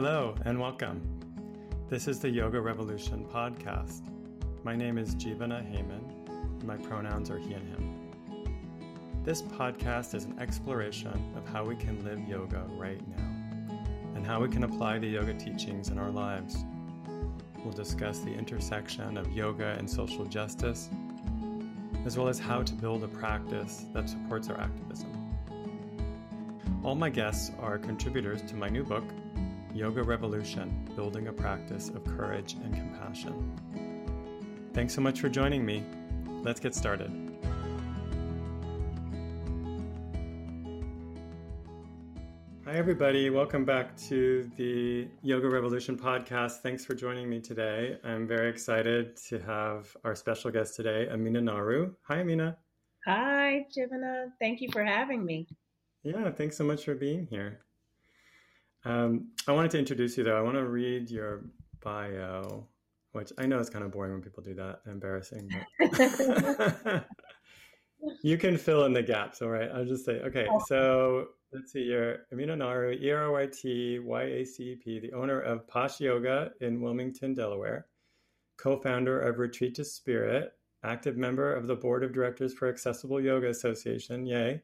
Hello and welcome. This is the Yoga Revolution podcast. My name is Jivana Heyman, and my pronouns are he and him. This podcast is an exploration of how we can live yoga right now and how we can apply the yoga teachings in our lives. We'll discuss the intersection of yoga and social justice, as well as how to build a practice that supports our activism. All my guests are contributors to my new book, Yoga Revolution Building a Practice of Courage and Compassion. Thanks so much for joining me. Let's get started. Hi, everybody. Welcome back to the Yoga Revolution podcast. Thanks for joining me today. I'm very excited to have our special guest today, Amina Naru. Hi, Amina. Hi, Jivana. Thank you for having me. Yeah, thanks so much for being here. Um, I wanted to introduce you, though. I want to read your bio, which I know is kind of boring when people do that, embarrassing. But you can fill in the gaps, all right? I'll just say, okay, so let's see, you're Amina Naru, E R O Y T Y A C E P, the owner of Posh Yoga in Wilmington, Delaware, co founder of Retreat to Spirit, active member of the board of directors for Accessible Yoga Association, yay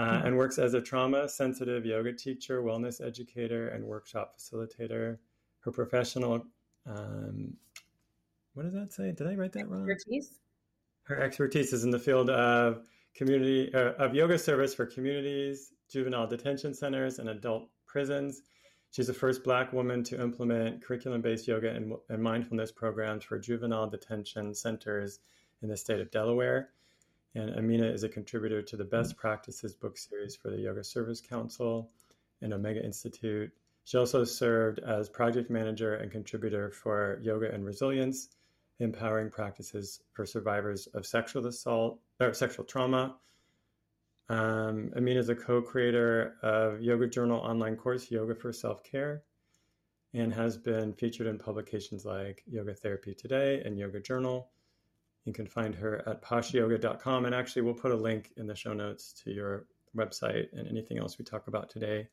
uh, and works as a trauma sensitive yoga teacher, wellness educator, and workshop facilitator. Her professional, um, what does that say? Did I write that wrong? Expertise. Her expertise is in the field of community uh, of yoga service for communities, juvenile detention centers, and adult prisons. She's the first Black woman to implement curriculum-based yoga and, and mindfulness programs for juvenile detention centers in the state of Delaware. And Amina is a contributor to the Best Practices book series for the Yoga Service Council and Omega Institute. She also served as project manager and contributor for Yoga and Resilience, empowering practices for survivors of sexual assault or sexual trauma. Um, Amina is a co-creator of Yoga Journal online course Yoga for Self Care, and has been featured in publications like Yoga Therapy Today and Yoga Journal. You can find her at poshyoga.com. And actually, we'll put a link in the show notes to your website and anything else we talk about today.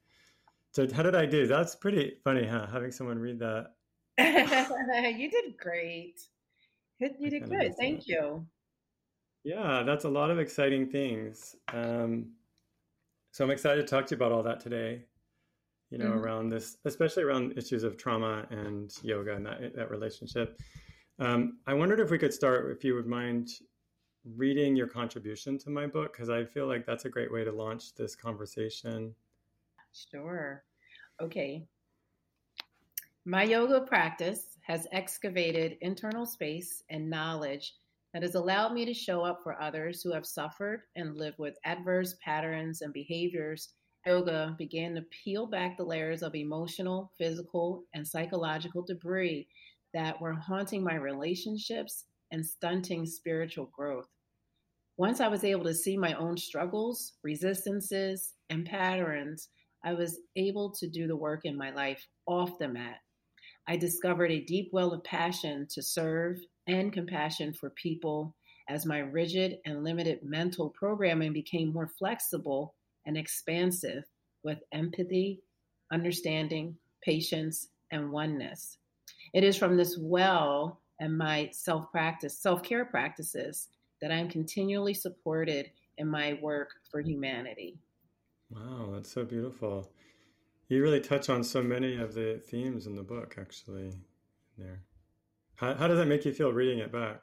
So, how did I do? That's pretty funny, huh? Having someone read that. you did great. You did good. Thank you. Yeah, that's a lot of exciting things. Um, so, I'm excited to talk to you about all that today. You know, mm-hmm. around this, especially around issues of trauma and yoga and that, that relationship. Um, I wondered if we could start, if you would mind reading your contribution to my book, because I feel like that's a great way to launch this conversation. Sure. Okay. My yoga practice has excavated internal space and knowledge that has allowed me to show up for others who have suffered and lived with adverse patterns and behaviors. Yoga began to peel back the layers of emotional, physical, and psychological debris that were haunting my relationships and stunting spiritual growth. Once I was able to see my own struggles, resistances, and patterns, I was able to do the work in my life off the mat. I discovered a deep well of passion to serve and compassion for people as my rigid and limited mental programming became more flexible and expansive with empathy, understanding, patience, and oneness. It is from this well and my self practice, self care practices that I'm continually supported in my work for humanity. Wow, that's so beautiful. You really touch on so many of the themes in the book, actually. There, how, how does that make you feel reading it back?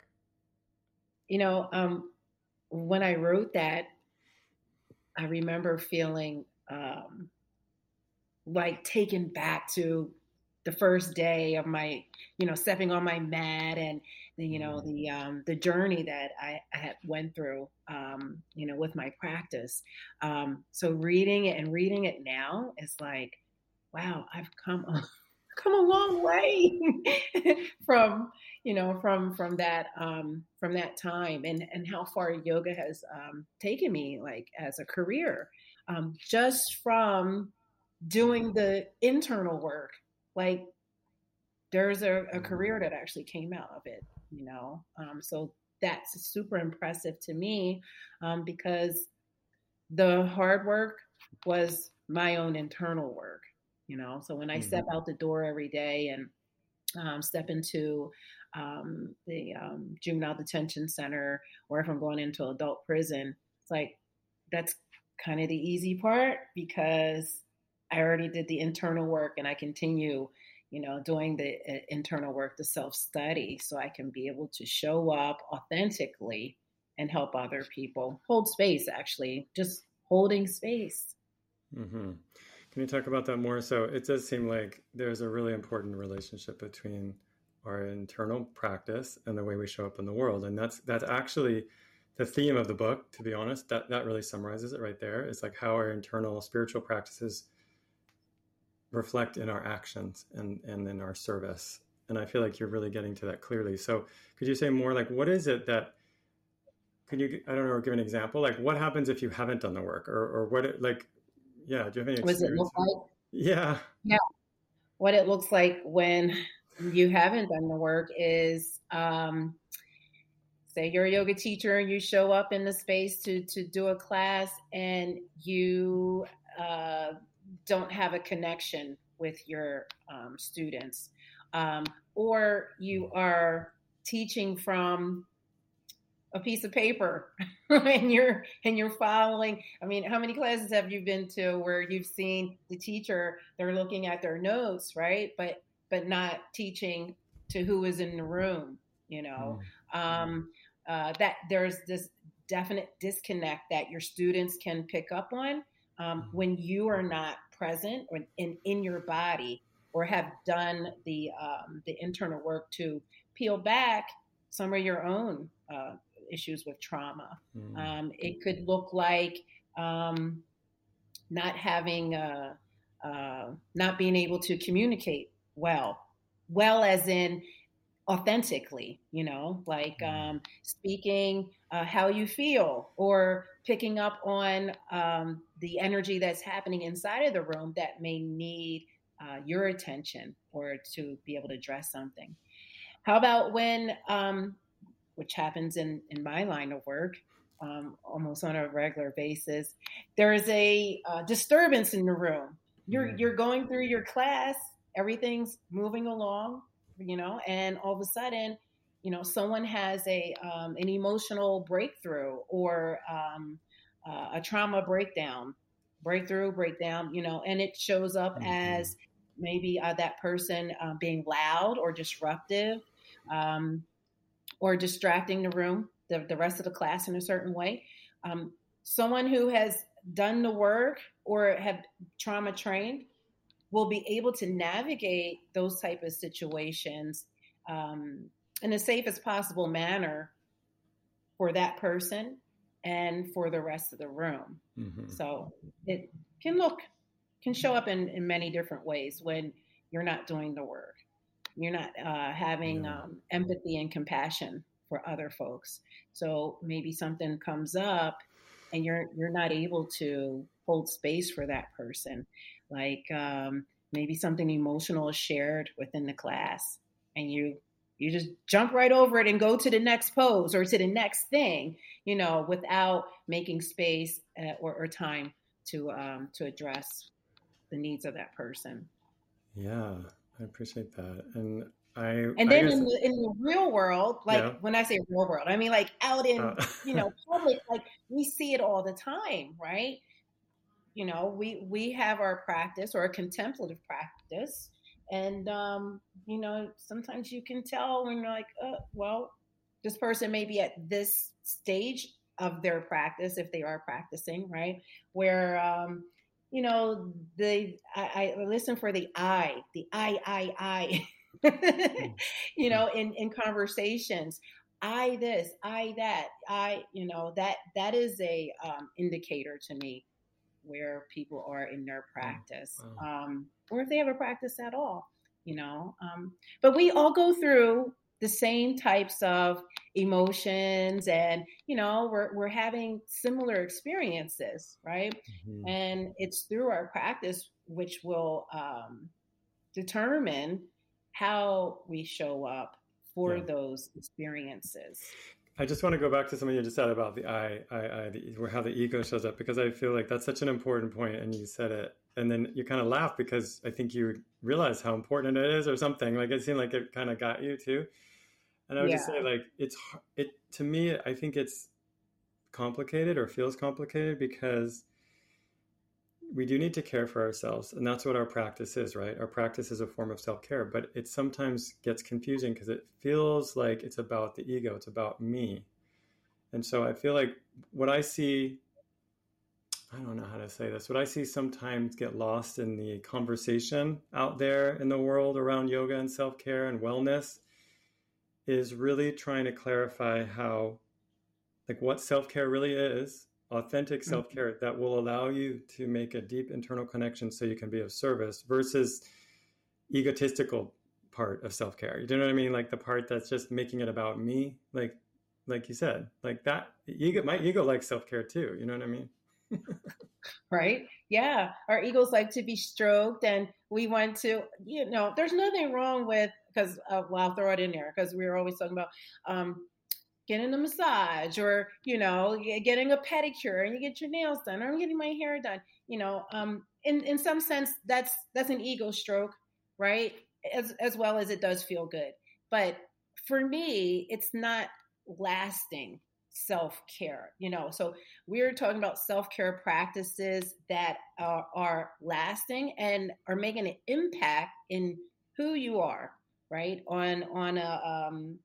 You know, um, when I wrote that, I remember feeling um, like taken back to the first day of my, you know, stepping on my mat and the, you know, the um, the journey that I, I had went through, um, you know, with my practice. Um, so reading it and reading it now is like, wow, I've come a, come a long way from, you know, from from that um, from that time and and how far yoga has um, taken me, like as a career, um, just from doing the internal work like there's a, a career that actually came out of it, you know. Um, so that's super impressive to me um, because the hard work was my own internal work. you know. So when I mm-hmm. step out the door every day and um, step into um, the um, juvenile detention center, or if I'm going into adult prison, it's like that's kind of the easy part because I already did the internal work and I continue, you know, doing the uh, internal work, the self study, so I can be able to show up authentically and help other people hold space, actually, just holding space. Mm-hmm. Can you talk about that more? So it does seem like there's a really important relationship between our internal practice and the way we show up in the world, and that's that's actually the theme of the book. To be honest, that that really summarizes it right there. It's like how our internal spiritual practices reflect in our actions and and in our service. And I feel like you're really getting to that clearly. So could you say more like what is it that can you I don't know give an example like what happens if you haven't done the work or or what it, like yeah, do you have any? What does it look like? Yeah. Yeah. What it looks like when you haven't done the work is, um, say you're a yoga teacher and you show up in the space to to do a class and you uh, don't have a connection with your um, students, um, or you are teaching from a piece of paper and you're and you're following i mean how many classes have you been to where you've seen the teacher they're looking at their notes right but but not teaching to who is in the room you know mm-hmm. um, uh, that there's this definite disconnect that your students can pick up on um, mm-hmm. when you are not present or in, in your body or have done the um, the internal work to peel back some of your own uh, issues with trauma. Mm. Um, it could look like um, not having, uh, uh, not being able to communicate well, well as in authentically, you know, like mm. um, speaking uh, how you feel or picking up on um, the energy that's happening inside of the room that may need uh, your attention or to be able to address something. How about when um, which happens in, in my line of work um, almost on a regular basis, there is a uh, disturbance in the room. You're mm-hmm. you're going through your class, everything's moving along, you know, and all of a sudden, you know, someone has a um, an emotional breakthrough or um, uh, a trauma breakdown, breakthrough, breakdown, you know, and it shows up mm-hmm. as maybe uh, that person uh, being loud or disruptive. Um, or distracting the room, the, the rest of the class in a certain way. Um, someone who has done the work or have trauma trained will be able to navigate those type of situations um, in the safest possible manner for that person and for the rest of the room. Mm-hmm. So it can look, can show up in, in many different ways when you're not doing the work. You're not uh, having um, empathy and compassion for other folks. So maybe something comes up, and you're you're not able to hold space for that person. Like um, maybe something emotional is shared within the class, and you you just jump right over it and go to the next pose or to the next thing, you know, without making space uh, or, or, time to um, to address the needs of that person. Yeah, I appreciate that. And I and then I in, the, in the real world, like yeah. when I say real world, I mean like out in uh. you know public, like we see it all the time, right? You know, we we have our practice or a contemplative practice, and um, you know sometimes you can tell when you're like, uh, well, this person may be at this stage of their practice if they are practicing, right? Where um, you know, the I, I listen for the I, the I, I, I, hmm. you know, in in conversations. I this, I that, I, you know, that that is a um, indicator to me where people are in their practice, wow. um, or if they have a practice at all, you know. Um, but we all go through the same types of emotions and you know we're, we're having similar experiences right mm-hmm. and it's through our practice which will um, determine how we show up for yeah. those experiences I just want to go back to something you just said about the I, I, I, the, how the ego shows up because I feel like that's such an important point, and you said it and then you kind of laugh because I think you realize how important it is or something. Like it seemed like it kind of got you too. And I would yeah. just say like it's it to me. I think it's complicated or feels complicated because we do need to care for ourselves and that's what our practice is right? Our practice is a form of self-care but it sometimes gets confusing because it feels like it's about the ego it's about me. And so i feel like what i see i don't know how to say this what i see sometimes get lost in the conversation out there in the world around yoga and self-care and wellness is really trying to clarify how like what self-care really is authentic mm-hmm. self-care mm-hmm. that will allow you to make a deep internal connection so you can be of service versus egotistical part of self-care you know what i mean like the part that's just making it about me like like you said like that ego my ego likes self-care too you know what i mean right yeah our egos like to be stroked and we want to you know there's nothing wrong with because uh, well i'll throw it in there because we are always talking about um, getting a massage or you know getting a pedicure and you get your nails done or i'm getting my hair done you know um in in some sense that's that's an ego stroke right? As as well as it does feel good. But for me it's not lasting self-care you know? So we're talking about self-care practices that are, are lasting and are making an impact in who you are right? On on a um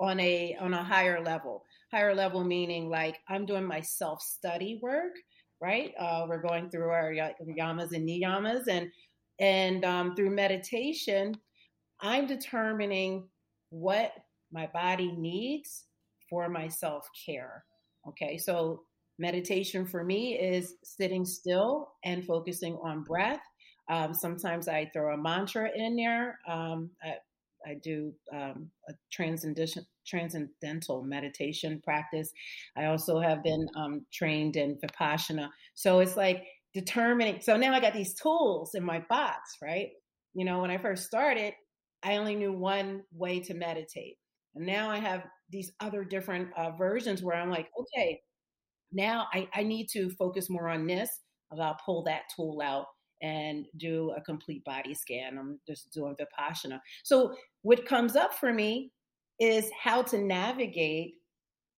on a on a higher level. Higher level meaning like i'm doing my self study work right? Uh, we're going through our yamas and niyamas and and um, through meditation i'm determining what my body needs for my self care okay? So meditation for me is sitting still and focusing on breath. Um, sometimes i throw a mantra in there um, do um, a transcendental, transcendental meditation practice. I also have been um, trained in Vipassana. So it's like determining. So now I got these tools in my box, right? You know, when I first started, I only knew one way to meditate. And now I have these other different uh, versions where I'm like, okay, now I, I need to focus more on this. I'll pull that tool out and do a complete body scan. I'm just doing Vipassana. So, what comes up for me is how to navigate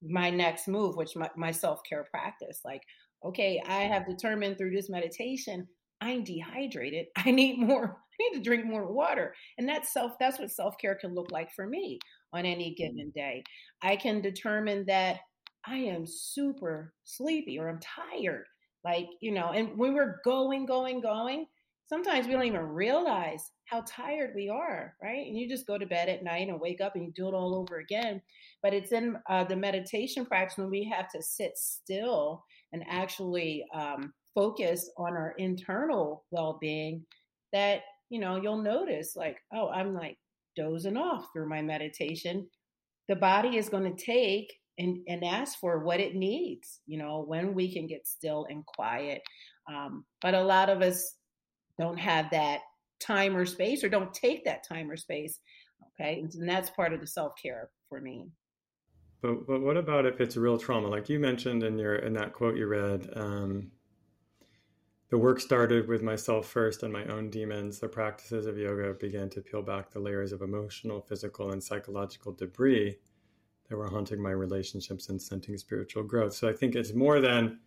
my next move, which my, my self care practice. Like, okay, I have determined through this meditation, I'm dehydrated. I need more. I need to drink more water, and that's self. That's what self care can look like for me on any mm-hmm. given day. I can determine that I am super sleepy or I'm tired like, you know, and when we're going, going, going, sometimes we don't even realize how tired we are, right? And you just go to bed at night and wake up and you do it all over again. But it's in uh, the meditation practice when we have to sit still and actually um, focus on our internal well being that, you know, you'll notice like, oh, I'm like dozing off through my meditation. The body is going to take and, and ask for what it needs, you know, when we can get still and quiet. Um, but a lot of us don't have that time or space or don't take that time or space. Okay. And that's part of the self care for me. But, but what about if it's a real trauma? Like you mentioned in your in that quote you read, um, the work started with myself first and my own demons. The practices of yoga began to peel back the layers of emotional, physical, and psychological debris that were haunting my relationships and stunting spiritual growth. So I think it's more than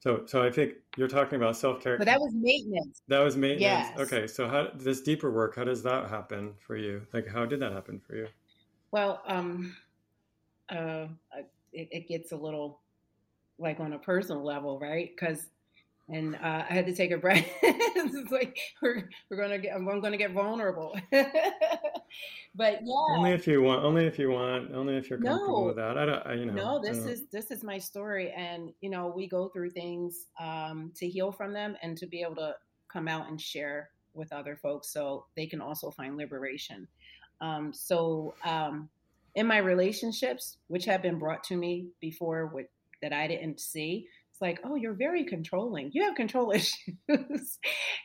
so so I think you're talking about self-care. But that was maintenance. That was maintenance. Yes. Okay. So how this deeper work, how does that happen for you? Like how did that happen for you? Well, um uh it, it gets a little like on a personal level, right? Because and uh, I had to take a breath. it's like we're we're gonna get I'm gonna get vulnerable. but yeah, only if you want. Only if you want. Only if you're comfortable no, with that. I don't. I, you know. No, this is this is my story, and you know we go through things um, to heal from them and to be able to come out and share with other folks so they can also find liberation. Um, so um, in my relationships, which have been brought to me before, with that I didn't see like, oh, you're very controlling. You have control issues.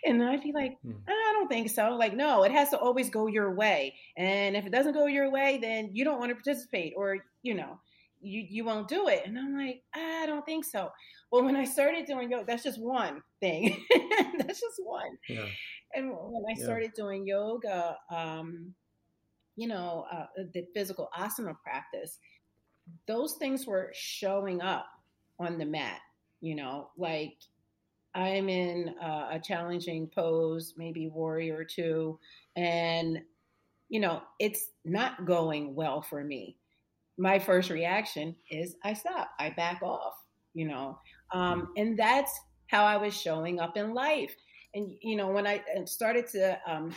and I'd be like, hmm. I don't think so. Like, no, it has to always go your way. And if it doesn't go your way, then you don't want to participate or, you know. you you won't do it and i'm like i don't think so well when i started doing yoga that's just one thing that's just one yeah. and when i started doing yoga um you know uh, the physical asana practice those things were showing up on the mat you know like i'm in uh, a challenging pose maybe warrior two and you know it's not going well for me my first reaction is I stop, I back off, you know. Um, mm. and that's how I was showing up in life. And, you know, when I started to um,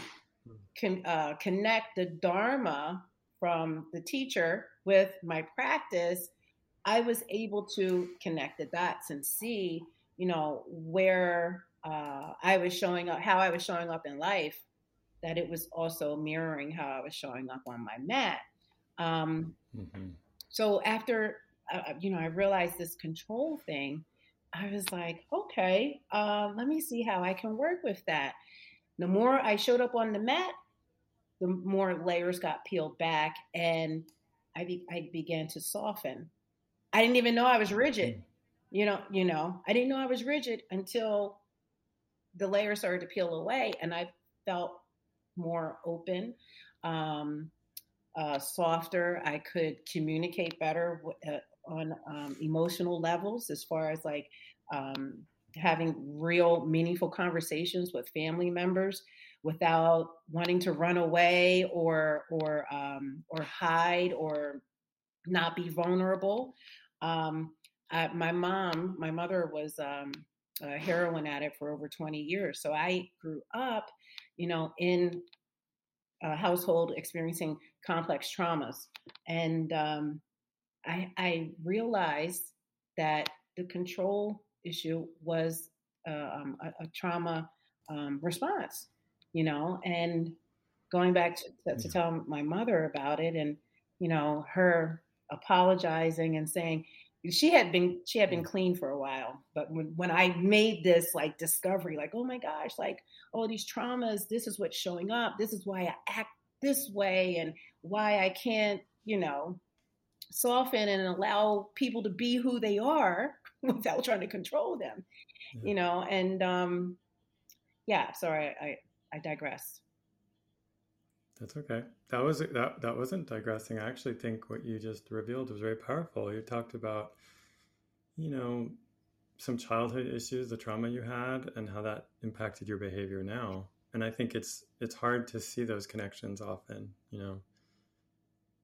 con- uh, connect the Dharma from the teacher with my practice, I was able to connect the dots and see, you know, where uh, I was showing up, how I was showing up in life, that it was also mirroring how I was showing up on my mat. Um, mm-hmm. So after, uh, uh, you know, I realized this control thing, I was like, okay, uh, let me see how I can work with that. The more I showed up on the mat, the more layers got peeled back and I, be- I began to soften. I didn't even know I was rigid. Mm. You know, you know, I didn't know I was rigid until the layers started to peel away and I felt more open. Um, uh, softer. I could communicate better uh, on um, emotional levels as far as like um, having real meaningful conversations with family members without wanting to run away or or um, or hide or not be vulnerable. Um, I, my mom, my mother was um, a heroin addict for over 20 years, so I grew up, you know, in a household experiencing complex traumas. And um, I, I, realized that the control issue was uh, um, a, a, trauma um, response, you know, and going back to, to, to tell my mother about it and, you know, her apologizing and saying, she had been she had been clean for a while but when, when i made this like discovery like oh my gosh like all these traumas this is what's showing up this is why i act this way and why I can't, you know, soften and allow people to be who they are without trying to control them, yeah. you know, and um, yeah, sorry, I, I digress. That's okay. That was that that wasn't digressing. I actually think what you just revealed was very powerful. You talked about, you know, some childhood issues, the trauma you had, and how that impacted your behavior now and I think it's it's hard to see those connections often. You know,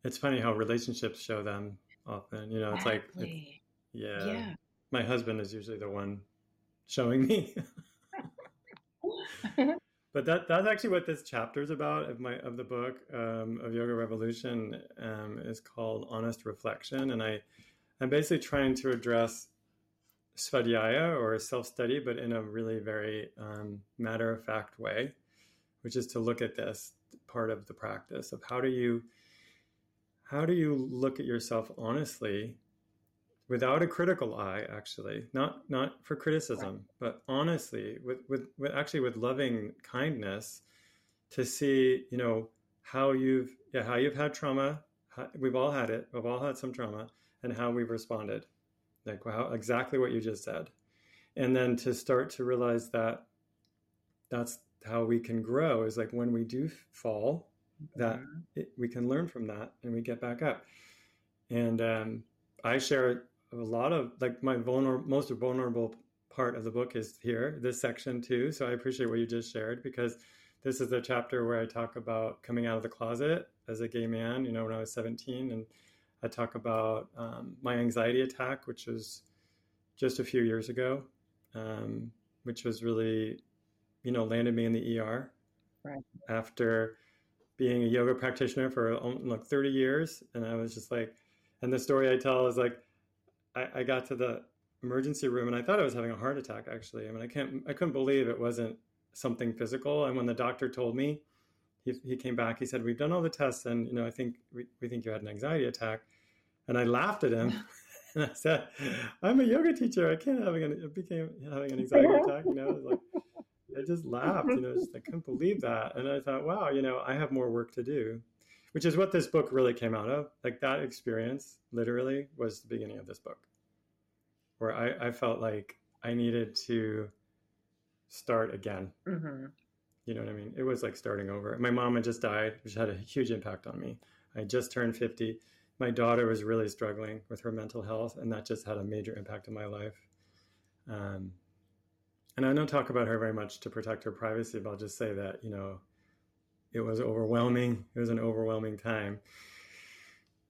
it's funny how relationships show them often. You know, it's like, it's, yeah, yeah. My husband is usually the one showing me. but that that's actually what this chapter is about of my of the book um, of Yoga Revolution um, is called Honest Reflection, and I I'm basically trying to address svadhyaya or self study, but in a really very um, matter of fact way, which is to look at this part of the practice of how do you how do you look at yourself honestly without a critical eye actually not not for criticism right. but honestly with, with with actually with loving kindness to see you know how you've yeah how you've had trauma how, we've all had it we've all had some trauma and how we've responded like how exactly what you just said and then to start to realize that that's how we can grow is like when we do fall that mm-hmm. it, we can learn from that and we get back up and um, i share a lot of like my vulnerable most vulnerable part of the book is here this section too so i appreciate what you just shared because this is a chapter where i talk about coming out of the closet as a gay man you know when i was 17 and I talk about um, my anxiety attack, which was just a few years ago, um, which was really, you know, landed me in the ER right. after being a yoga practitioner for um, like 30 years. And I was just like, and the story I tell is like, I, I got to the emergency room and I thought I was having a heart attack. Actually, I mean, I can't, I couldn't believe it wasn't something physical. And when the doctor told me, he, he came back. He said, "We've done all the tests, and you know, I think we, we think you had an anxiety attack." And I laughed at him, and I said, "I'm a yoga teacher. I can't having an it became having an anxiety attack." You know, like I just laughed. You know, just I couldn't believe that, and I thought, "Wow, you know, I have more work to do." Which is what this book really came out of. Like that experience literally was the beginning of this book, where I, I felt like I needed to start again. Mm-hmm. You know what I mean? It was like starting over. My mom had just died, which had a huge impact on me. I just turned 50. My daughter was really struggling with her mental health, and that just had a major impact on my life. Um, and I don't talk about her very much to protect her privacy, but I'll just say that, you know, it was overwhelming. It was an overwhelming time.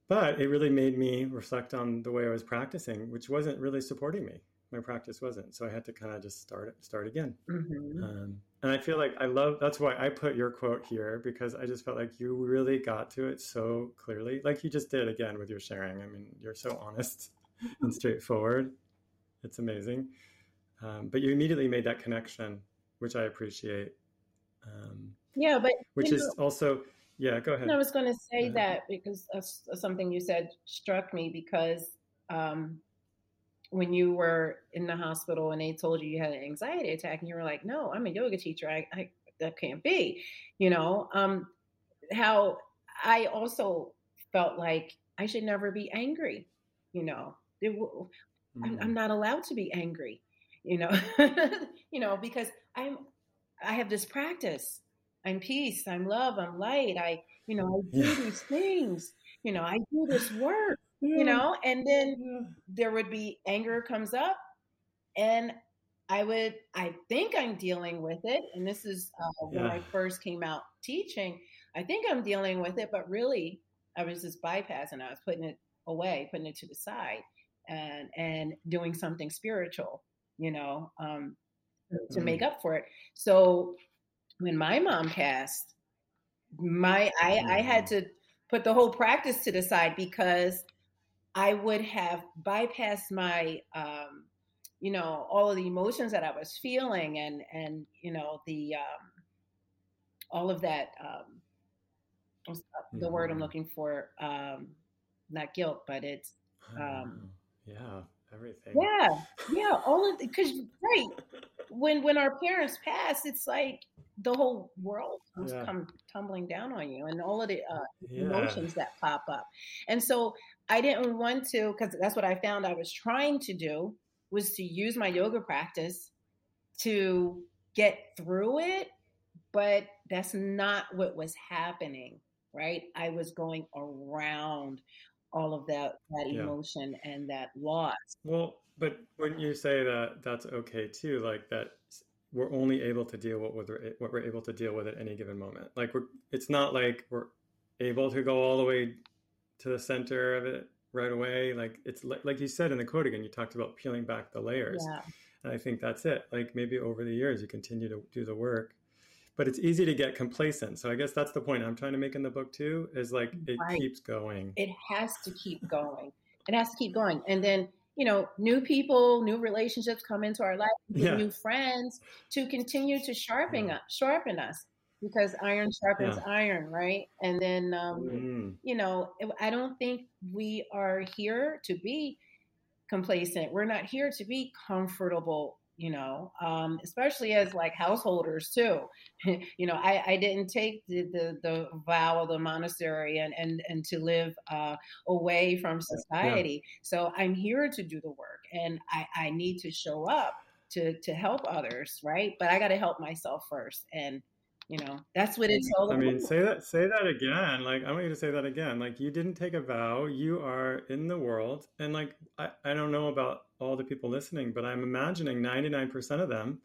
But it really made me reflect on the way I was practicing, which wasn't really supporting me. My practice wasn't, so I had to kind of just start start again. Mm-hmm. Um, and I feel like I love that's why I put your quote here because I just felt like you really got to it so clearly, like you just did again with your sharing. I mean, you're so honest and straightforward. It's amazing. Um, but you immediately made that connection, which I appreciate. Yeah, but which is know, also yeah. Go ahead. I was going to say that because something you said struck me because um, when you were in the hospital and they told you you had an anxiety attack, and you were like, "No, I'm a yoga teacher. I, I that can't be," you know. Um, how I also felt like I should never be angry. You know, it, mm-hmm. I'm, I'm mm. not allowed to be angry. You know, you know because I'm I have this practice I'm peace, I'm love, I'm light. I, you know, I do yeah. these things, you know, I do this work, you know, and then there would be anger comes up and I would, I think I'm dealing with it. And this is uh, when yeah. I first came out teaching. I think I'm dealing with it, but really I was just bypassing. I was putting it away, putting it to the side and, and doing something spiritual, you know, um, to make up for it. So when my mom passed, my I, I had mm. to put the whole practice to the side because I would have bypassed my um, you know all of the emotions that I was feeling and and you know the um, all of that um, the word I'm mm-hmm. looking for um, not guilt but it's um, yeah everything yeah yeah all of because right when when our parents pass it's like the whole world comes yeah. come tumbling down on you and all of the uh, yeah. emotions that pop up. And so I didn't want to, because that's what I found I was trying to do, was to use my yoga practice to get through it. But that's not what was happening, right? I was going around all of that that yeah. emotion and that loss. Well, but when you say that, that's okay too. Like that we're only able to deal with what we're, what we're able to deal with at any given moment. Like we're, it's not like we're able to go all the way to the center of it right away. Like it's like, like you said in the quote again, you talked about peeling back the layers. Yeah. And I think that's it. Like maybe over the years you continue to do the work, but it's easy to get complacent. So I guess that's the point I'm trying to make in the book too, is like it right. keeps going. It has to keep going. It has to keep going. And then you know, new people, new relationships come into our life, yeah. new friends to continue to sharpen us, sharpen us because iron sharpens yeah. iron, right? And then, um, mm. you know, I don't think we are here to be complacent. We're not here to be comfortable you know, um, especially as like householders too. you know, I, I didn't take the, the, the, vow of the monastery and, and, and to live uh, away from society. Yeah. So I'm here to do the work and I, I need to show up to, to help others, right? But I got to help myself first. And you know that's what it's all about. I mean, say that say that again. Like I want you to say that again. Like you didn't take a vow. You are in the world, and like I, I don't know about all the people listening, but I'm imagining 99% of them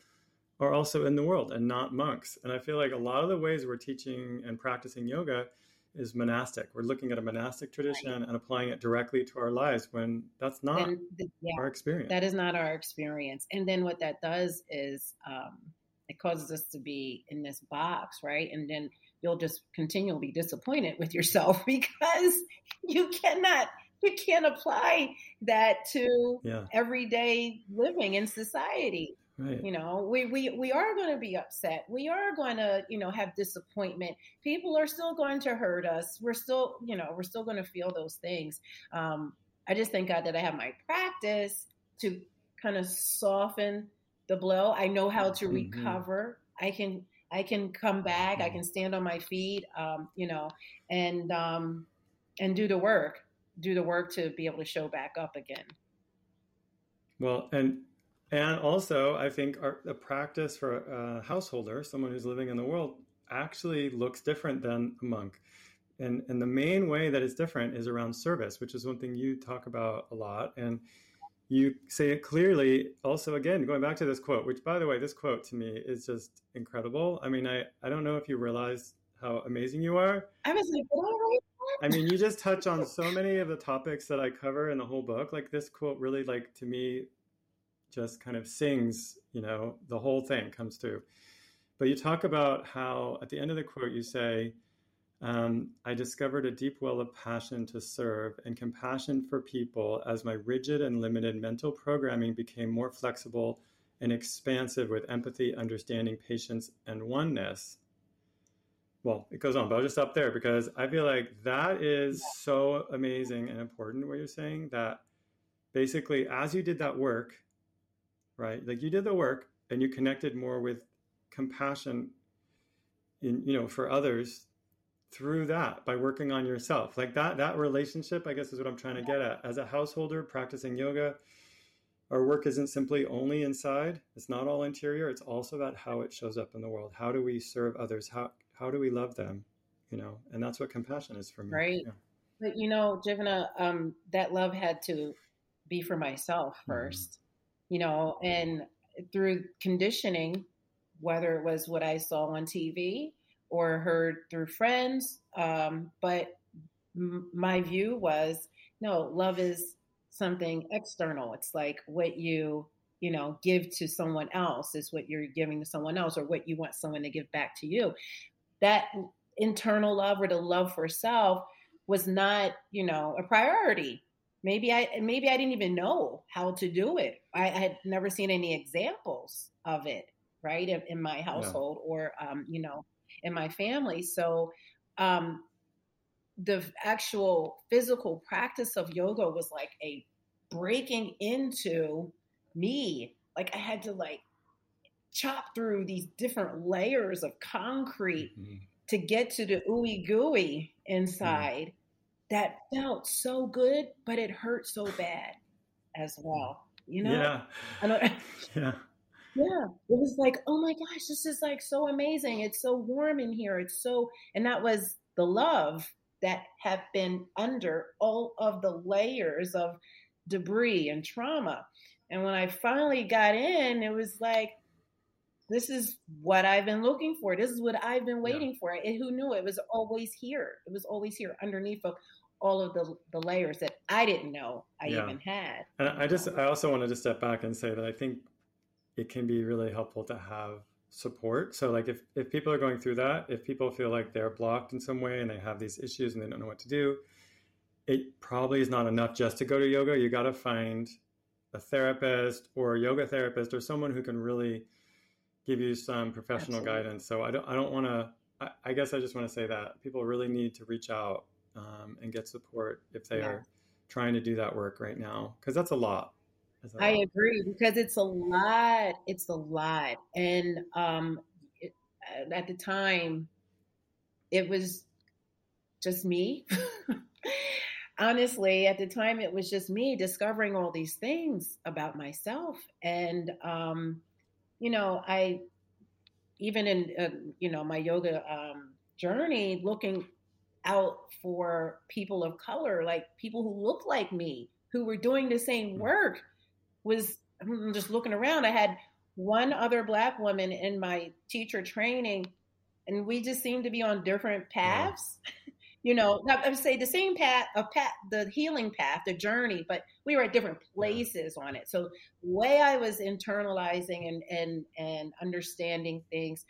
are also in the world and not monks. And I feel like a lot of the ways we're teaching and practicing yoga is monastic. We're looking at a monastic tradition right. and applying it directly to our lives when that's not the, yeah, our experience. That is not our experience. And then what that does is um, it causes us to be in this box, right? And then you'll just continually be disappointed with yourself because you cannot you can't apply that to yeah. everyday living in society. Right. You know, we, we, we are going to be upset. We are going to, you know, have disappointment. People are still going to hurt us. We're still, you know, we're still going to feel those things. Um, I just thank God that I have my practice to kind of soften the blow. I know how to mm-hmm. recover. I can I can come back. I can stand on my feet, um, you know, and um, and do the work, do the work to be able to show back up again. Well, and and also, I think our, the practice for a householder, someone who's living in the world, actually looks different than a monk. And, and the main way that it's different is around service, which is one thing you talk about a lot. And you say it clearly. Also again going back to this quote which by the way this quote to me is just incredible. I mean i i don't know if you realize how amazing you are. I was like did i write that? i mean you just touch on so many of the topics that i cover in the whole book. Like this quote really like to me just kind of sings you know the whole thing comes through. But you talk about how at the end of the quote you say um, I discovered a deep well of passion to serve and compassion for people as my rigid and limited mental programming became more flexible and expansive with empathy, understanding, patience, and oneness. Well, it goes on, but I'll just stop there because I feel like that is so amazing and important what you're saying that basically as you did that work, right? Like you did the work and you connected more with compassion in you know for others through that by working on yourself. Like that that relationship i guess is what i'm trying to get at. As a householder practicing yoga our work isn't simply only inside. It's not all interior. It's also about how it shows up in the world. How do we serve others? How how do we love them? You know and that's what compassion is for me. Right. Yeah. but you know jivana um that love had to be for myself 1st mm-hmm. you know and through conditioning whether it was what i saw on tv or heard through friends. Um, but m- my view was no, love is something external. It's like what you, you know, give to someone else is what you're giving to someone else or what you want someone to give back to you. That internal love or the love for self was not, you know, a priority. Maybe I maybe I didn't even know how to do it. I, I had never seen any examples of it, right, in, in my household yeah. or um, you know, in my family. So um, the actual physical practice of yoga was like a breaking into me. Like I had to like chop through these different layers of concrete mm-hmm. to get to the ooey gooey inside. Mm. That felt so good, but it hurt so bad as well. You know? Yeah. yeah. Yeah, it was like, oh my gosh, this is like so amazing. It's so warm in here. It's so, and that was the love that have been under all of the layers of debris and trauma. And when I finally got in, it was like, this is what I've been looking for. This is what I've been waiting yeah. for. And who knew it was always here? It was always here underneath of all of the, the layers that I didn't know I yeah. even had. And I just, I also wanted to step back and say that I think it can be really helpful to have support. So like if, if people are going through that, if people feel like they're blocked in some way and they have these issues and they don't know what to do, it probably is not enough just to go to yoga. You got to find a therapist or a yoga therapist or someone who can really give you some professional Absolutely. guidance. So I don't, I don't want to, I, I, guess I just want to say that people really need to reach out um, and get support if they yeah. are trying to do that work right now, because that's a lot. I agree because it's a lot. It's a lot, and um, it, uh, at the time, it was just me. Honestly, at the time, it was just me discovering all these things about myself, and um, you know, I even in uh, you know my yoga um, journey, looking out for people of color, like people who look like me, who were doing the same mm. work was just looking around. I had one other black woman in my teacher training, and we just seemed to be on different paths. Yeah. you know, I would say the same path, a path, the healing path, the journey, but we were at different places on it. So the way I was internalizing and and and understanding things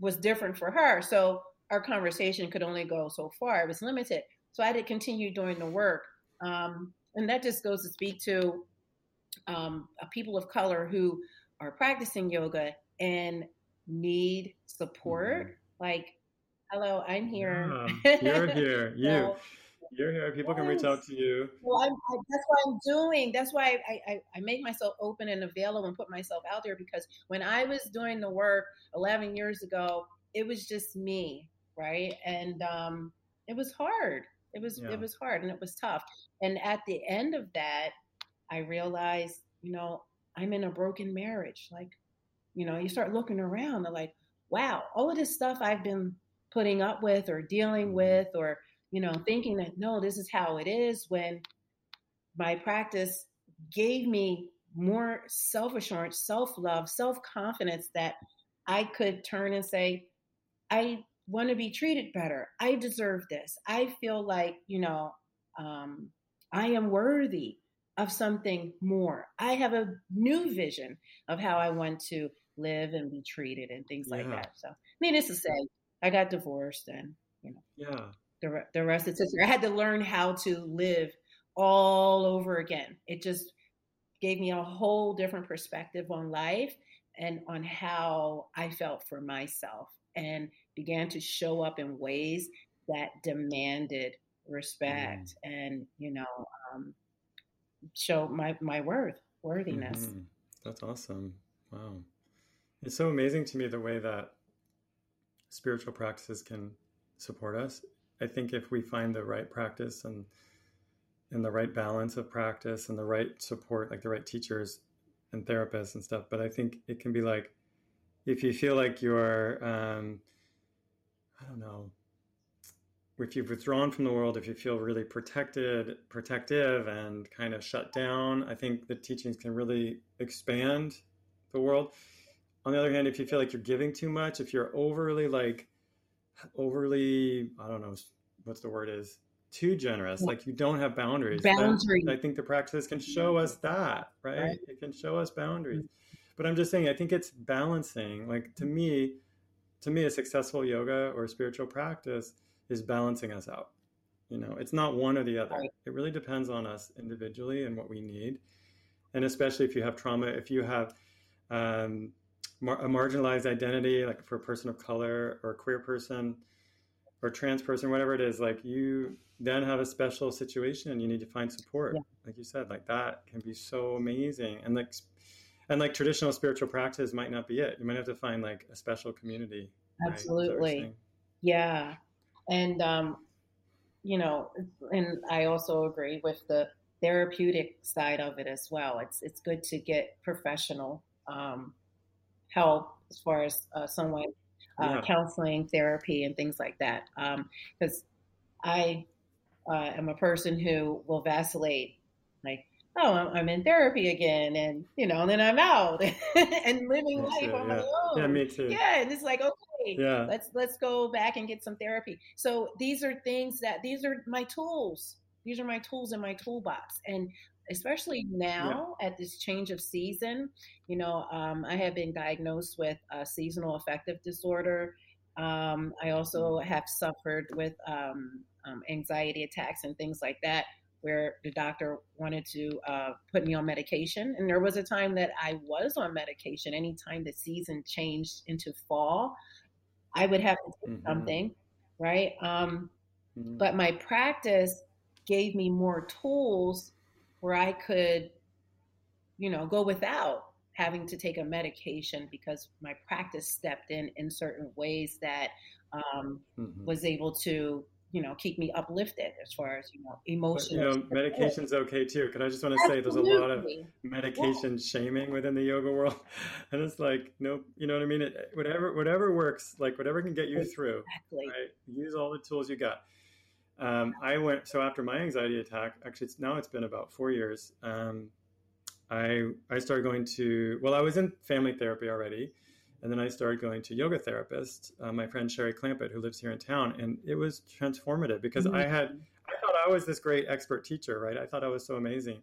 was different for her. So our conversation could only go so far; it was limited. So I had to continue doing the work, um, and that just goes to speak to um, people of color who are practicing yoga and need support. Mm-hmm. Like, hello, I'm here. Yeah, you're here. You. so, You're here. People yes. can reach out to you. Well, I, I, that's what I'm doing. That's why I, I, I make myself open and available and put myself out there because when I was doing the work 11 years ago, it was just me, right? And um, it was hard. It was yeah. it was hard and it was tough. And at the end of that, I realized, you know, I'm in a broken marriage. Like, you know, you start looking around, they're like, wow, all of this stuff I've been putting up with or dealing mm-hmm. with or, you know, thinking that no, this is how it is when my practice gave me more self assurance, self love, self confidence that I could turn and say, I want to be treated better. I deserve this. I feel like, you know, um, I am worthy of something more. I have a new vision of how I want to live and be treated and things yeah. like that. So, needless to say, I got divorced and, you know, yeah, the, the rest is history. I had to learn how to live all over again. It just gave me a whole different perspective on life and on how I felt for myself and began to show up in ways that demanded respect mm. and you know um, show my my worth worthiness. Mm-hmm. that's awesome. Wow. It's so amazing to me the way that spiritual practices can support us. I think if we find the right practice and and the right balance of practice and the right support like the right teachers and therapists and stuff but i think it can be like if you feel like you're um, I don't know, if you've withdrawn from the world, if you feel really protected, protective, and kind of shut down, I think the teachings can really expand the world. On the other hand, if you feel like you're giving too much, if you're overly like overly, I don't know what's the word is, too generous, like you don't have boundaries. Boundaries. I think the practices can show us that, right? right? It can show us boundaries. Mm-hmm. But I'm just saying, I think it's balancing. Like to me, to me, a successful yoga or spiritual practice is balancing us out. You know, it's not one or the other. Right. It really depends on us individually and what we need. And especially if you have trauma, if you have um, mar- a marginalized identity, like for a person of color or a queer person or trans person, whatever it is, like you then have a special situation and you need to find support. Yeah. Like you said, like that can be so amazing. And like and like traditional spiritual practice might not be it. You might have to find like a special community. Absolutely. Right? Yeah. And, um, you know, and I also agree with the therapeutic side of it as well. It's, it's good to get professional, um, help as far as uh, someone uh, yeah. counseling, therapy, and things like that. Because um, I uh, am a person who will vacillate. Like, oh, I'm in therapy again, and you know, and then I'm out and living me life too, on yeah. my own. Yeah, me too. Yeah, and it's like, okay, yeah, let's let's go back and get some therapy. So these are things that these are my tools. These are my tools in my toolbox, and especially now yeah. at this change of season, you know, um, I have been diagnosed with a seasonal affective disorder. Um, I also mm. have suffered with um, um anxiety attacks and things like that where the doctor wanted to uh, put me on medication. And there was a time that I was on medication. Anytime the season changed into fall, I would have to take mm-hmm. something, right? Um, mm-hmm. But my practice gave me more tools where I could, you know, go without having to take a medication because my practice stepped in in certain ways that um, mm-hmm. was able to you know keep me uplifted as far as you know emotional. you know, medication's okay too. Because I just want to say there's a lot of medication yeah. shaming within the yoga world, and it's like nope. You know what I mean? It, whatever whatever works, like whatever can get you exactly. through. Right? Use all the tools you got. Um, I went so after my anxiety attack. Actually, it's, now it's been about four years. Um, I I started going to well, I was in family therapy already and then I started going to yoga therapist, uh, my friend Sherry Clampett, who lives here in town, and it was transformative because mm-hmm. I had I thought I was this great expert teacher, right? I thought I was so amazing,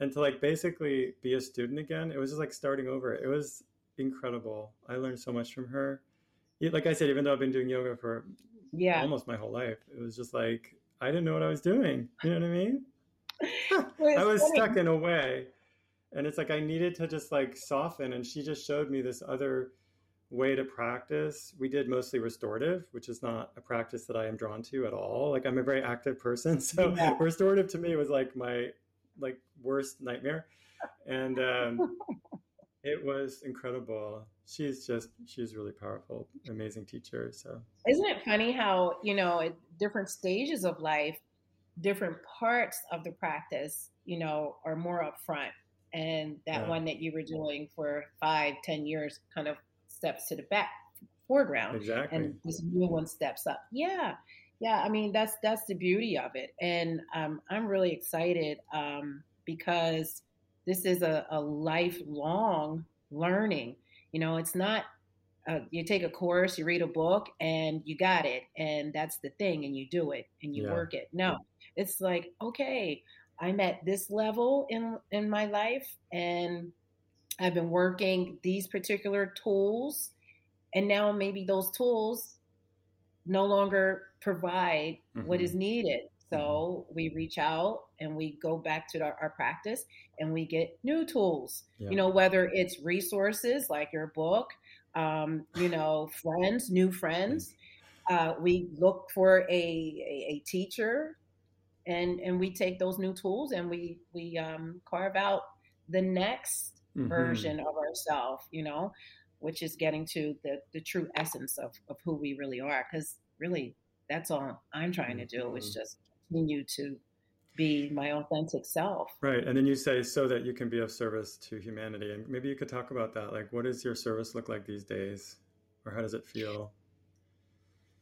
and to like basically be a student again, it was just like starting over. It was incredible. I learned so much from her. Like I said, even though I've been doing yoga for yeah almost my whole life, it was just like I didn't know what I was doing. You know what I mean? I was funny. stuck in a way, and it's like I needed to just like soften, and she just showed me this other way to practice, we did mostly restorative, which is not a practice that I am drawn to at all. Like I'm a very active person, so yeah. restorative to me was like my like worst nightmare, and um, it was incredible. She's just she's really powerful, amazing teacher. So isn't it funny how you know at different stages of life, different parts of the practice, you know, are more upfront and that yeah. one that you were doing for five, ten years kind of steps to the back foreground, exactly. and this new one steps up. Yeah, yeah. I mean, that's that's the beauty of it, and um, I'm really excited um, because this is a, a lifelong learning. You know, it's not uh, you take a course, you read a book, and you got it, and that's the thing, and you do it, and you yeah. work it. No, it's like okay, I'm at this level in in my life and I've been working these particular tools and now maybe those tools no longer provide mm-hmm. what is mm-hmm. needed. So mm-hmm. we reach out and we go back to our, our practice and we get new tools. Yeah. You know, whether it's resources like your book, um, you know, friends, new friends. Uh, we look for a, a, a teacher and and we take those new tools and we we um, carve out the next mm-hmm. version of ourselves you know which is getting to the the true essence of of who we really are because really that's all i'm trying to do mm-hmm. is just continue to be my authentic self right and then you say so that you can be of service to humanity and maybe you could talk about that like what does your service look like these days or how does it feel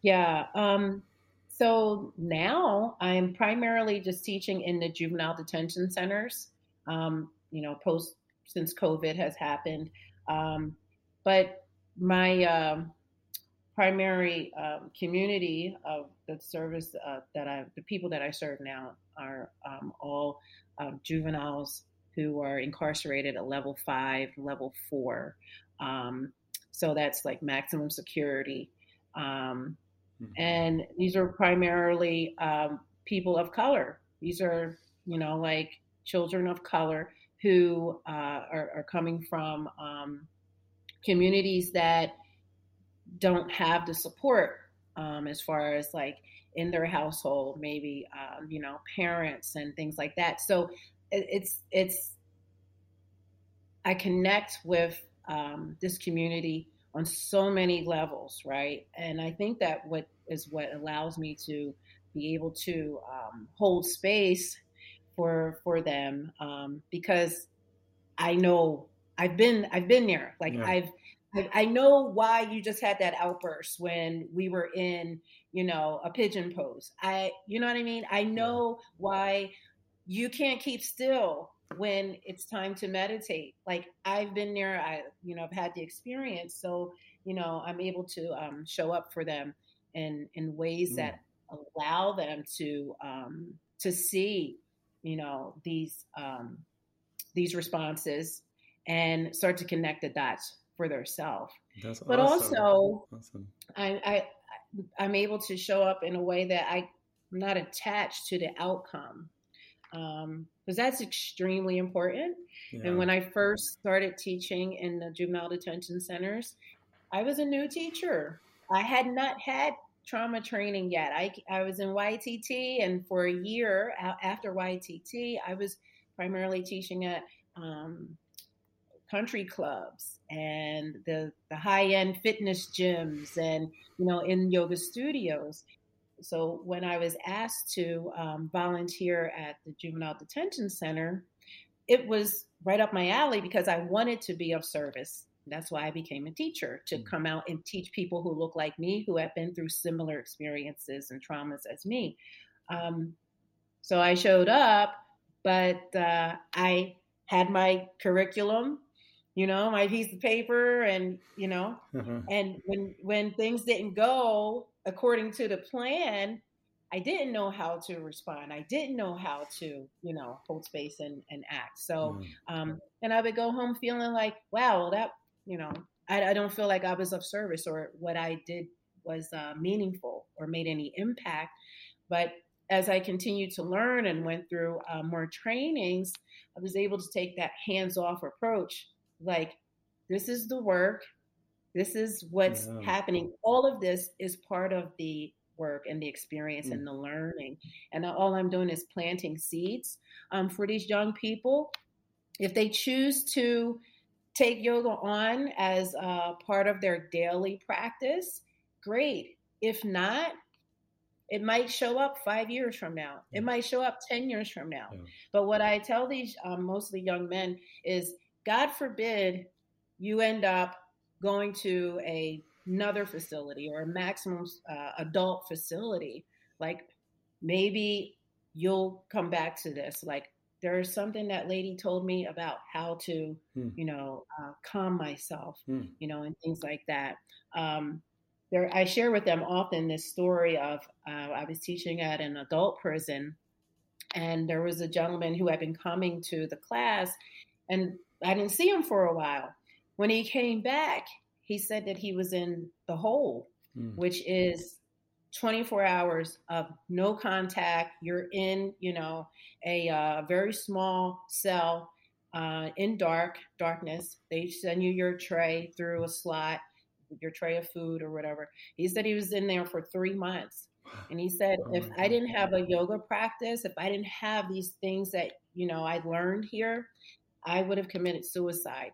yeah um so now I'm primarily just teaching in the juvenile detention centers. Um, you know, post since COVID has happened, um, but my uh, primary um, community of the service uh, that I, the people that I serve now are um, all um, juveniles who are incarcerated at level five, level four. Um, so that's like maximum security. Um, Mm-hmm. And these are primarily um, people of color. These are, you know, like children of color who uh, are, are, coming from um, communities that don't have the support um, as far as like in their household, maybe, um, you know, parents and things like that. So it's, it's, I connect with um, this community on so many levels, right? And I think that what is what allows me to be able to um, hold space for for them um, because I know I've been I've been there. Like yeah. I've I, know why you just had that outburst when we were in, you know, a pigeon pose. I, you know what I mean? I know why you can't keep still when it's time to meditate. Like I've been there, I, you know, I've had the experience. So, you know, I'm able to um, show up for them in, in ways mm. that allow them to, um, to see, you know, these, um, these responses and start to connect the dots for themselves. But awesome. also, awesome. I, I, I'm able to show up in a way that I, I'm not attached to the outcome um, because that's extremely important. Yeah. And when I first started teaching in the juvenile detention centers, I was a new teacher. I had not had trauma training yet. I, I was in YTT, and for a year after YTT, I was primarily teaching at um, country clubs and the, the high end fitness gyms and, you know, in yoga studios. So when I was asked to um, volunteer at the juvenile detention center, it was right up my alley because I wanted to be of service. That's why I became a teacher to mm. come out and teach people who look like me, who have been through similar experiences and traumas as me. Um, so I showed up, but uh, I had my curriculum, you know, my piece of paper, and you know, uh-huh. and when when things didn't go according to the plan, I didn't know how to respond. I didn't know how to, you know, hold space and, and act. So, mm. um, and I would go home feeling like, wow, that, you know, I, I, don't feel like I was of service or what I did was uh, meaningful or made any impact. But as I continued to learn and went through uh, more trainings, I was able to take that hands off approach. Like, this is the work This is what's yeah. happening. All of this is part of the work and the experience mm. and the learning. And all I'm doing is planting seeds um, for these young people. If they choose to take yoga on as a part of their daily practice, great. If not, it might show up five years from now. It might show up 10 years from now. Yeah. But what I tell these um, mostly young men is God forbid you end up going to a, another facility or a maximum uh, adult facility. Like maybe you'll come back to this. Like there's something that lady told me about how to, hmm. you know, uh, calm myself, hmm. you know, and things like that. Um, there, I share with them often this story of uh, I was teaching at an adult prison, and there was a gentleman who had been coming to the class, and I didn't see him for a while. When he came back, he said that he was in the hole, hmm. which is 24 hours of no contact. You're in, you know, a uh, very small cell uh, in dark darkness. They send you your tray through a slot, your tray of food or whatever. He said he was in there for three months. And he said, oh if I didn't have a yoga practice, if I didn't have these things that, you know, I learned here, I would have committed suicide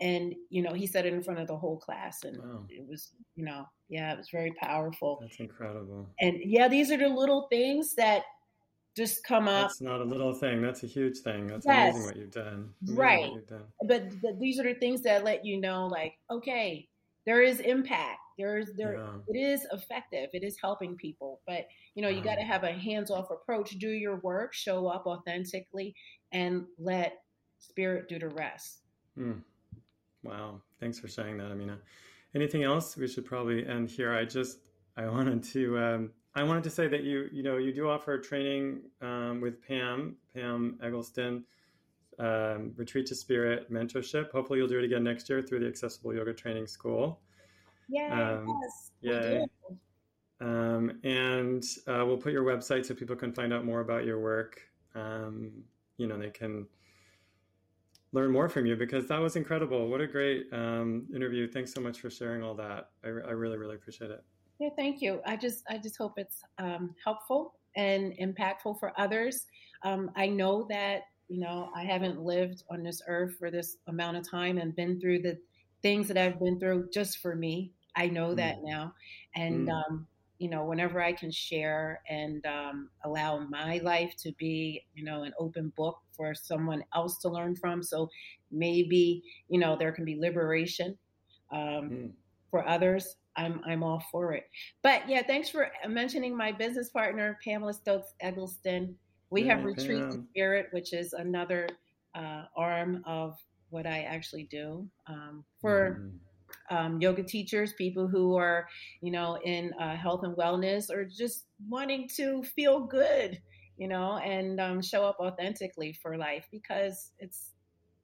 and you know he said it in front of the whole class and wow. it was you know yeah it was very powerful that's incredible and yeah these are the little things that just come up that's not a little thing that's a huge thing that's yes. amazing what you've done amazing right you've done. But, but these are the things that let you know like okay there is impact there's there yeah. it is effective it is helping people but you know wow. you got to have a hands-off approach do your work show up authentically and let spirit do the rest mm. Wow. Thanks for saying that, Amina. Anything else? We should probably end here. I just, I wanted to, um, I wanted to say that you, you know, you do offer training um, with Pam, Pam Eggleston, um, Retreat to Spirit mentorship. Hopefully, you'll do it again next year through the Accessible Yoga Training School. Yeah. Um, yes. Yay. Um, and uh, we'll put your website so people can find out more about your work. Um, you know, they can learn more from you because that was incredible. What a great um, interview. Thanks so much for sharing all that. I, I, really, really appreciate it. Yeah, thank you. I just, I just hope it's um, helpful and impactful for others. Um, I know that you know I haven't lived on this earth for this amount of time and been through the things that I've been through just for me. I know mm. that now, and mm. You know, whenever I can share and um, allow my life to be, you know, an open book for someone else to learn from. So maybe, you know, there can be liberation um, mm. for others. I'm, I'm all for it. But yeah, thanks for mentioning my business partner, Pamela Stokes Eggleston. We have Retreat to Spirit, which is another uh, arm of what I actually do um, for. Mm um, yoga teachers, people who are, you know, in uh, health and wellness, or just wanting to feel good, you know, and um, show up authentically for life because it's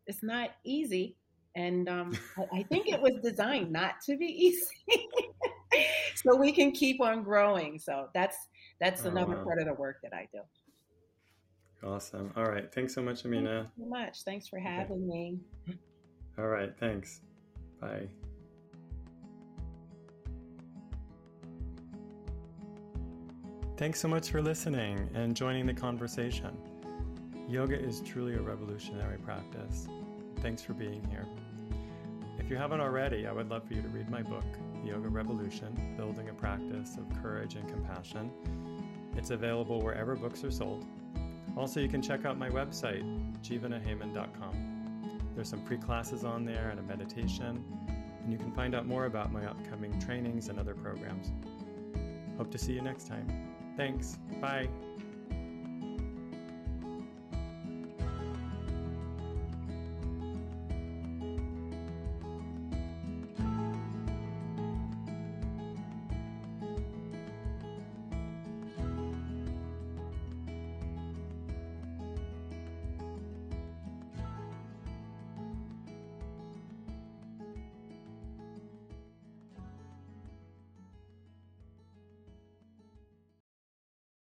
it's not easy, and um, I, think it was designed not to be easy, so we can keep on growing. So that's that's oh, another wow. part of the work that I do. Awesome. All right. Thanks so much, Amina. Thank so much. Thanks for having okay. me. All right. Thanks. Bye. Thanks so much for listening and joining the conversation. Yoga is truly a revolutionary practice. Thanks for being here. If you haven't already, I would love for you to read my book, Yoga Revolution Building a Practice of Courage and Compassion. It's available wherever books are sold. Also, you can check out my website, jivanaheyman.com. There's some pre classes on there and a meditation, and you can find out more about my upcoming trainings and other programs. Hope to see you next time. Thanks. Bye.